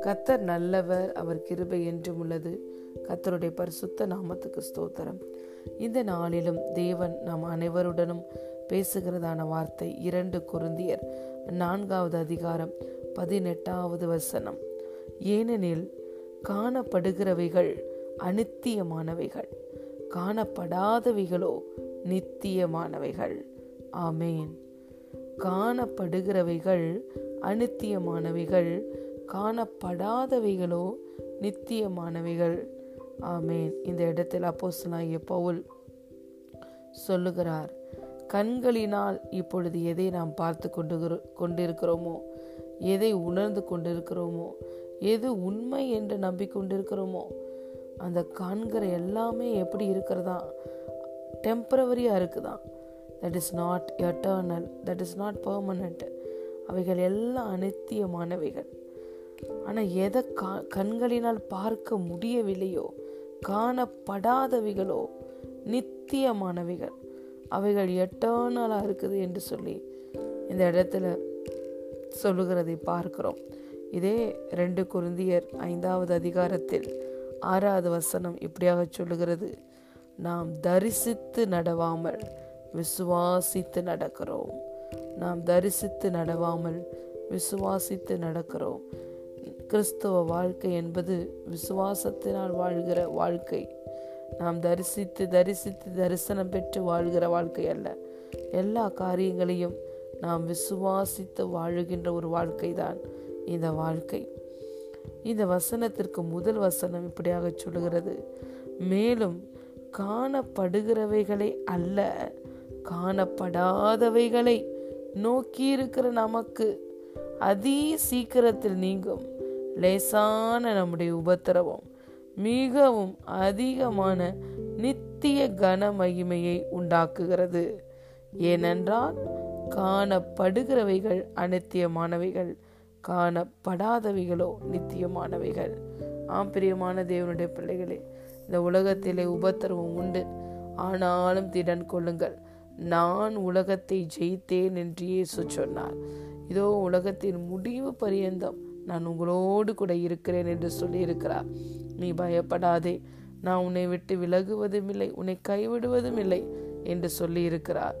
கத்தர் நல்லவர் அவர் கிருபை என்றும் உள்ளது. கத்தருடைய பரிசுத்த நாமத்துக்கு ஸ்தோத்திரம். இந்த நாளிலும் தேவன் நாம் அனைவருடனும் பேசுகிறதான வார்த்தை இரண்டு குருந்தியர் நான்காவது அதிகாரம் பதினெட்டாவது வசனம். ஏனெனில் காணப்படுகிறவைகள் அனித்தியமானவைகள் காணப்படாதவைகளோ நித்தியமானவைகள். ஆமேன். காணப்படுகிறவைகள் அனித்தியமானவைகள் காணப்படாதவைகளோ நித்தியமானவைகள். ஆமேன். இந்த இடத்தில் அப்போஸ்தலனாகிய பவுல் சொல்லுகிறார் கண்களினால் இப்பொழுது எதை நாம் பார்த்து கொண்டு கொண்டிருக்கிறோமோ எதை உணர்ந்து கொண்டிருக்கிறோமோ எது உண்மை என்று நம்பிக்கொண்டிருக்கிறோமோ அந்த காண்கிற எல்லாமே எப்படி இருக்கிறதா? டெம்பரவரியாக இருக்குதான் that is not eternal that is not permanent அவைகள் எல்லாம் அனித்தியமானவைகள். ஆனால் எதை கா கண்களினால் பார்க்க முடியவில்லையோ காணப்படாதவைகளோ நித்தியமானவைகள். அவைகள் எட்டர்னலாக இருக்குது என்று சொல்லி இந்த இடத்துல சொல்லுகிறதை பார்க்கிறோம். இதே ரெண்டு குருந்தியர் ஐந்தாவது அதிகாரத்தில் ஆறாவது வசனம் இப்படியாக சொல்லுகிறது. நாம் தரிசித்து நடவாமல் விசுவாசித்து நடக்கிறோம். நாம் தரிசித்து நடவாமல் விசுவாசித்து நடக்கிறோம். கிறிஸ்தவ வாழ்க்கை என்பது விசுவாசத்தினால் வாழ்கிற வாழ்க்கை. நாம் தரிசித்து தரிசித்து தரிசனம் பெற்று வாழ்கிற வாழ்க்கை அல்ல. எல்லா காரியங்களையும் நாம் விசுவாசித்து வாழுகின்ற ஒரு வாழ்க்கை தான் இந்த வாழ்க்கை. இந்த வசனத்திற்கு முதல் வசனம் இப்படியாக சொல்லுகிறது. மேலும் காணப்படுகிறவைகளை அல்ல காணப்படாதவைகளை நோக்கி இருக்கிற நமக்கு அதி சீக்கிரத்தில் நீங்கும் லேசான நம்முடைய உபத்திரவம் மிகவும் அதிகமான நித்திய கன மகிமையை உண்டாக்குகிறது. ஏனென்றால் காணப்படுகிறவைகள் அனித்தியமானவைகள் காணப்படாதவைகளோ நித்தியமானவைகள். ஆம் பிரியமான தேவனுடைய பிள்ளைகளே இந்த உலகத்திலே உபத்திரவம் உண்டு. ஆனாலும் திடன் கொள்ளுங்கள். நான் உலகத்தை ஜெயித்தேன் என்று இயேசு சொன்னார். இதோ உலகத்தின் முடிவு பரியந்தம். நான் உங்களோடு கூட இருக்கிறேன் என்று சொல்லியிருக்கிறார். நீ பயப்படாதே. நான் உன்னை விட்டு விலகுவதும் இல்லை உன்னை கைவிடுவதும் இல்லை என்று சொல்லியிருக்கிறார்.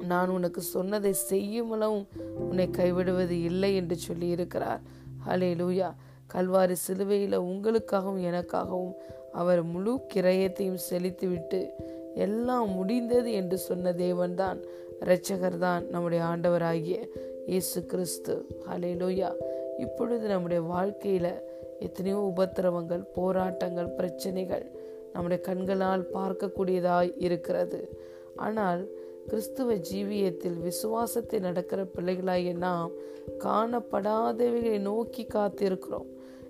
நான் உனக்கு சொன்னதை செய்யும் அளவும் உன்னை கைவிடுவது இல்லை என்று சொல்லியிருக்கிறார். ஹலே லூயா கல்வாரி சிலுவையில் உங்களுக்காகவும் எனக்காகவும் அவர் முழு கிரயத்தையும் செலுத்திவிட்டு எல்லாம் முடிந்தது என்று சொன்ன தேவன்தான் இரட்சகர் தான் நம்முடைய ஆண்டவராகிய இயேசு கிறிஸ்து. ஹலே லூயா இப்பொழுது நம்முடைய வாழ்க்கையில் எத்தனையோ உபத்திரவங்கள் போராட்டங்கள் பிரச்சனைகள் நம்முடைய கண்களால் பார்க்கக்கூடியதாய் இருக்கிறது. ஆனால் கிறிஸ்துவ ஜீவியத்தில் விசுவாசத்தை நடக்கிற பிள்ளைகளாகிய நாம் காணப்படாதவைகளை நோக்கி காத்திருக்கிறோம்.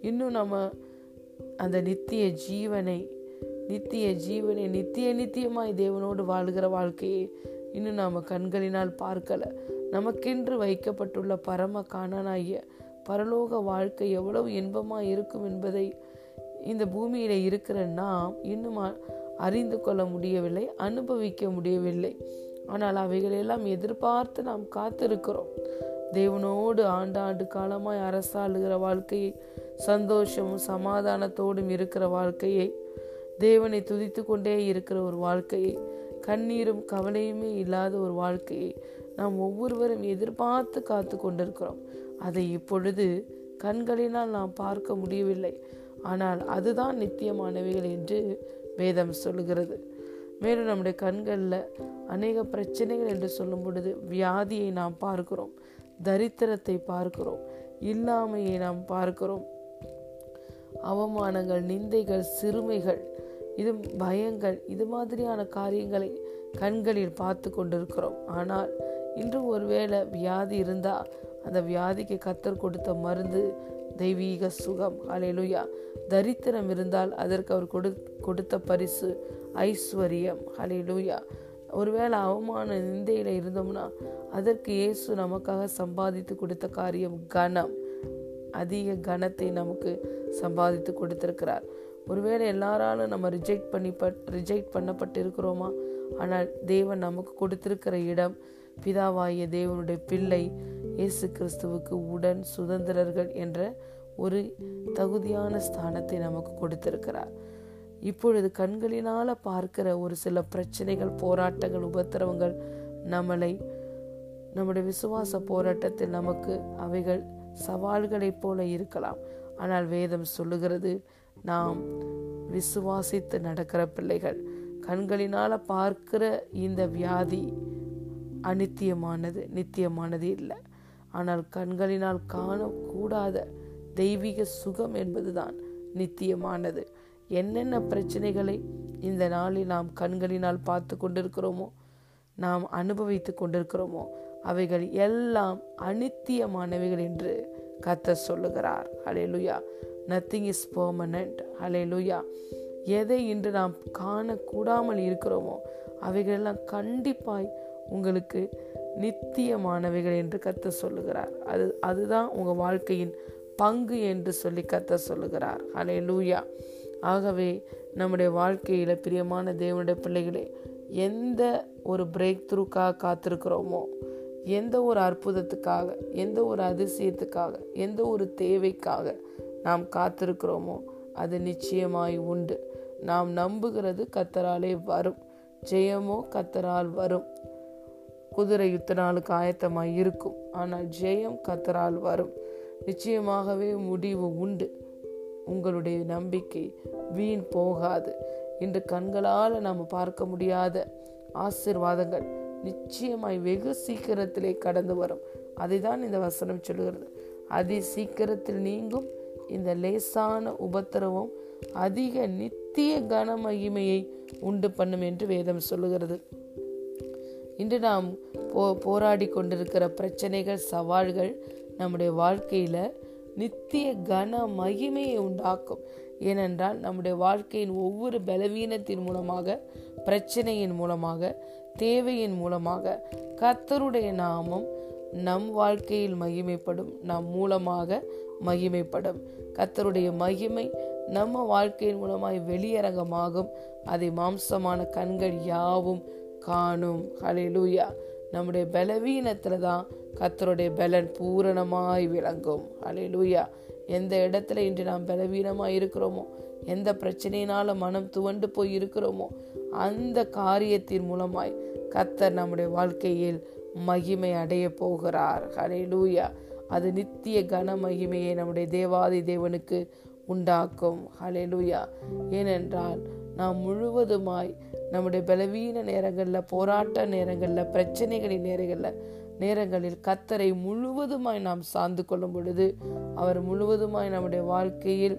இன்னும் நம்ம அந்த நித்திய ஜீவனை நித்திய ஜீவனை நித்திய நித்தியமாய் தேவனோடு வாழ்கிற வாழ்க்கையை இன்னும் நாம் கண்களினால் பார்க்கல. நமக்கென்று வைக்கப்பட்டுள்ள பரம காணனாகிய பரலோக வாழ்க்கை எவ்வளவு இன்பமாக இருக்கும் என்பதை இந்த பூமியில் இருக்கிற நாம் இன்னும் அறிந்து கொள்ள முடியவில்லை அனுபவிக்க முடியவில்லை. ஆனால் அவைகளெல்லாம் எதிர்பார்த்து நாம் காத்திருக்கிறோம். தேவனோடு ஆண்டாண்டு காலமாய் அரசாளுகிற வாழ்க்கையை சந்தோஷமும் சமாதானத்தோடும் இருக்கிற வாழ்க்கையை தேவனை துதித்து கொண்டே இருக்கிற ஒரு வாழ்க்கையை கண்ணீரும் கவலையுமே இல்லாத ஒரு வாழ்க்கையை நாம் ஒவ்வொருவரும் எதிர்பார்த்து காத்து கொண்டிருக்கிறோம். அதை இப்பொழுது கண்களினால் நாம் பார்க்க முடியவில்லை. ஆனால் அதுதான் நித்தியமானவைகள் என்று வேதம் சொல்லுகிறது. மேலும் நம்முடைய கண்களில் அநேக பிரச்சனைகள் என்று சொல்லும் பொழுது வியாதியை நாம் பார்க்கிறோம் தரித்திரத்தை பார்க்கிறோம் இல்லாமையை நாம் பார்க்கிறோம். அவமானங்கள் நிந்தைகள் சிறுமைகள் இது பயங்கள் இது மாதிரியான காரியங்களை கண்களில் பார்த்து கொண்டிருக்கிறோம். ஆனால் இன்று ஒருவேளை வியாதி இருந்தால் அந்த வியாதிக்கு கத்தர் கொடுத்த மருந்து தெய்வீக சுகம் அலையலுயா தரித்திரம் இருந்தால் அதற்கு அவர் கொடு கொடுத்த பரிசு ஐஸ்வர்யம் அலையலுயா ஒருவேளை அவமான நிந்தையில இருந்தோம்னா அதற்கு இயேசு நமக்காக சம்பாதித்து கொடுத்த காரியம் கனம். அதிக கனத்தை நமக்கு சம்பாதித்து கொடுத்திருக்கிறார். ஒருவேளை எல்லாராலும் நம்ம ரிஜெக்ட் பண்ணி ரிஜெக்ட் பண்ணப்பட்டு இருக்கிறோமா ஆனால் தேவன் நமக்கு கொடுத்திருக்கிற இடம் பிதாவாகிய தேவனுடைய பிள்ளை இயேசு கிறிஸ்துவுக்கு உடன் சுதந்திரர்கள் என்ற ஒரு தகுதியான ஸ்தானத்தை நமக்கு கொடுத்திருக்கிறார். இப்பொழுது கண்களினால பார்க்கிற ஒரு சில பிரச்சனைகள் போராட்டங்கள் உபத்திரவங்கள் நம்மளை நம்முடைய விசுவாச போராட்டத்தில் நமக்கு அவைகள் சவால்களைப் போல இருக்கலாம். ஆனால் வேதம் சொல்லுகிறது நாம் விசுவாசித்து நடக்கிற பிள்ளைகள். கண்களினால பார்க்கிற இந்த வியாதி அனித்தியமானது நித்தியமானது இல்லை. ஆனால் கண்களினால் காணக்கூடாத தெய்வீக சுகம் என்பதுதான் நித்தியமானது. என்னென்ன பிரச்சனைகளை இந்த நாளில் நாம் கண்களினால் பார்த்து கொண்டிருக்கிறோமோ நாம் அனுபவித்து கொண்டிருக்கிறோமோ அவைகள் எல்லாம் அனித்தியமானவைகள் என்று கத்த சொல்லுகிறார். அலையலுயா லுயா நத்திங் இஸ் பர்மனண்ட் ஹலே லுயா எதை இன்று நாம் காணக்கூடாமல் இருக்கிறோமோ அவைகளெல்லாம் கண்டிப்பாய் உங்களுக்கு நித்தியமானவைகள் என்று கத்த சொல்லுகிறார். அது அதுதான் உங்கள் வாழ்க்கையின் பங்கு என்று சொல்லி கத்த சொல்லுகிறார். ஹலே லூயா ஆகவே நம்முடைய வாழ்க்கையில் பிரியமான தேவனுடைய பிள்ளைகளே எந்த ஒரு பிரேக் த்ரூக்காக காத்திருக்கிறோமோ எந்த ஒரு அற்புதத்துக்காக எந்த ஒரு அதிசயத்துக்காக எந்த ஒரு தேவைக்காக நாம் காத்திருக்கிறோமோ? அது நிச்சயமாய் உண்டு. நாம் நம்புகிறது கத்தராலே வரும். ஜெயமோ கத்தரால் வரும். குதிரை யுத்த நாளுக்கு ஆயத்தமாய் இருக்கும். ஆனால் ஜெயம் கத்தரால் வரும். நிச்சயமாகவே முடிவு உண்டு. உங்களுடைய நம்பிக்கை வீண் போகாது. இன்று கண்களால் நாம் பார்க்க முடியாத ஆசிர்வாதங்கள் நிச்சயமாய் வெகு சீக்கிரத்திலே கடந்து வரும். அதை தான் இந்த வசனம் சொல்லுகிறது. அதி சீக்கிரத்தில் நீங்கும் இந்த லேசான உபத்திரவம் அதிக நித்திய கன மகிமையை உண்டு பண்ணும் என்று வேதம் சொல்லுகிறது. இன்று நாம் போ போராடி கொண்டிருக்கிற பிரச்சனைகள் சவால்கள் நம்முடைய வாழ்க்கையில நித்திய கன மகிமையை உண்டாக்கும். ஏனென்றால் நம்முடைய வாழ்க்கையின் ஒவ்வொரு பலவீனத்தின் மூலமாக பிரச்சனையின் மூலமாக தேவையின் மூலமாக கத்தருடைய நாமம் நம் வாழ்க்கையில் மகிமைப்படும். நம் மூலமாக மகிமைப்படும். கத்தருடைய மகிமை நம்ம வாழ்க்கையின் மூலமாய் வெளியரங்கமாகும். அதை மாம்சமான கண்கள் யாவும் காணும். ஹலிலூயா நம்முடைய பலவீனத்துல தான் கத்தருடைய பலன் பூரணமாய் விளங்கும். ஹலிலூயா எந்த இடத்துல இன்று நாம் பலவீனமாக இருக்கிறோமோ எந்த பிரச்சனையினால மனம் துவண்டு போய் இருக்கிறோமோ அந்த காரியத்தின் மூலமாய் கத்தர் நம்முடைய வாழ்க்கையில் மகிமை அடைய போகிறார். ஹலே லூயா அது நித்திய கன மகிமையை நம்முடைய தேவாதி தேவனுக்கு உண்டாக்கும். ஹலே லூயா ஏனென்றால் நாம் முழுவதுமாய் நம்முடைய பலவீன நேரங்களில் போராட்ட நேரங்களில் பிரச்சனைகளின் நேரங்களில் நேரங்களில் கத்தரை முழுவதுமாய் நாம் சார்ந்து கொள்ளும் பொழுது அவர் முழுவதுமாய் நம்முடைய வாழ்க்கையில்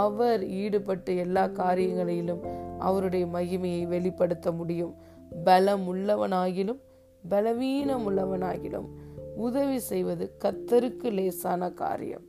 அவர் ஈடுபட்டு எல்லா காரியங்களிலும் அவருடைய மகிமையை வெளிப்படுத்த முடியும். பலம் உள்ளவனாகிலும் பலவீனம் உள்ளவனாகிலும் உதவி செய்வது கத்தருக்கு லேசான காரியம்.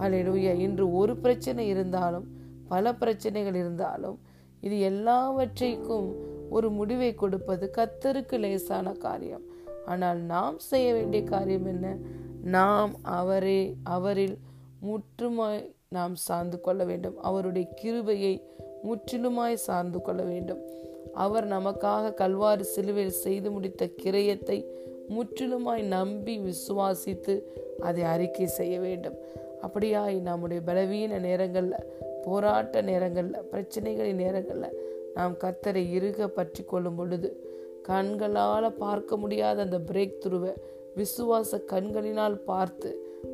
அலையிலுயா இன்று ஒரு பிரச்சனை இருந்தாலும் பல பிரச்சனைகள் இருந்தாலும் இது எல்லாவற்றைக்கும் ஒரு முடிவை கொடுப்பது கத்தருக்கு லேசான காரியம். ஆனால் நாம் செய்ய வேண்டிய காரியம் என்ன? நாம் அவரே அவரில் முற்றுமாய் நாம் சார்ந்து கொள்ள வேண்டும். அவருடைய கிருபையை முற்றிலுமாய் சார்ந்து கொள்ள வேண்டும். அவர் நமக்காக கல்வாறு சிலுவையில் செய்து முடித்த கிரயத்தை முற்றிலுமாய் நம்பி விசுவாசித்து அதை அறிக்கை செய்ய வேண்டும். அப்படியாய் நம்முடைய பலவீன நேரங்களில் போராட்ட நேரங்களில் பிரச்சனைகளின் நேரங்களில் நாம் கத்தரை இருக பற்றி கொள்ளும் பொழுது கண்களால் பார்க்க முடியாத அந்த பிரேக் துருவை விசுவாச கண்களினால் பார்த்து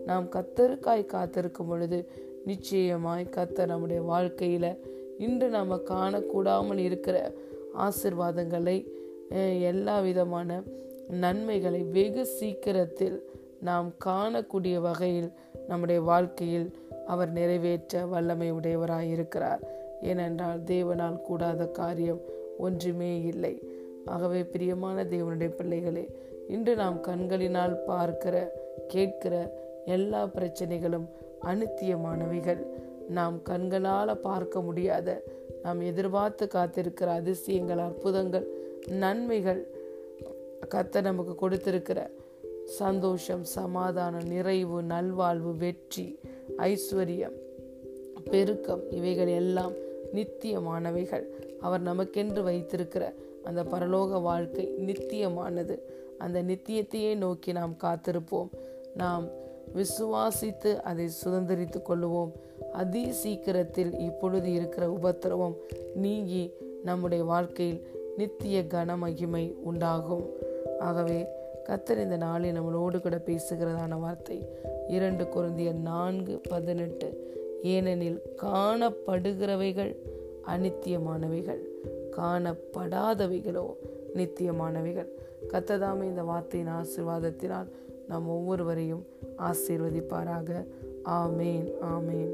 நாம் கத்தருக்காய் காத்திருக்கும் பொழுது நிச்சயமாய் கத்தர் நம்முடைய வாழ்க்கையில் இன்று நாம் காணக்கூடாமல் இருக்கிற ஆசிர்வாதங்களை எல்லா விதமான நன்மைகளை வெகு சீக்கிரத்தில் நாம் காணக்கூடிய வகையில் நம்முடைய வாழ்க்கையில் அவர் நிறைவேற்ற வல்லமை உடையவராய் இருக்கிறார். ஏனென்றால் தேவனால் கூடாத காரியம் ஒன்றுமே இல்லை. ஆகவே பிரியமான தேவனுடைய பிள்ளைகளே இன்று நாம் கண்களினால் பார்க்கிற கேட்கிற எல்லா பிரச்சனைகளும் அனித்தியமானவைகள். நாம் கண்களால் பார்க்க முடியாத நாம் எதிர்பார்த்து காத்திருக்கிற அதிசயங்கள் அற்புதங்கள் நன்மைகள் கத்த நமக்கு கொடுத்திருக்கிற சந்தோஷம் சமாதானம் நிறைவு நல்வாழ்வு வெற்றி ஐஸ்வர்யம் பெருக்கம் இவைகள் எல்லாம் நித்தியமானவைகள். அவர் நமக்கென்று வைத்திருக்கிற அந்த பரலோக வாழ்க்கை நித்தியமானது. அந்த நித்தியத்தையே நோக்கி நாம் காத்திருப்போம். நாம் விசுவாசித்து அதை சுதந்திரித்து கொள்ளுவோம். அதி சீக்கிரத்தில் இப்பொழுது இருக்கிற உபத்திரவம் நீங்கி நம்முடைய வாழ்க்கையில் நித்திய கன மகிமை உண்டாகும். ஆகவே கத்தர் இந்த நாளில் நம்மளோடு கூட பேசுகிறதான வார்த்தை இரண்டு குருந்திய நான்கு பதினெட்டு. ஏனெனில் காணப்படுகிறவைகள் அநித்தியமானவைகள் காணப்படாதவைகளோ நித்தியமானவைகள். கத்ததாமே இந்த வார்த்தையின் ஆசிர்வாதத்தினால் நாம் ஒவ்வொருவரையும் ஆசீர்வதிப்பாராக. ஆமேன் ஆமேன்.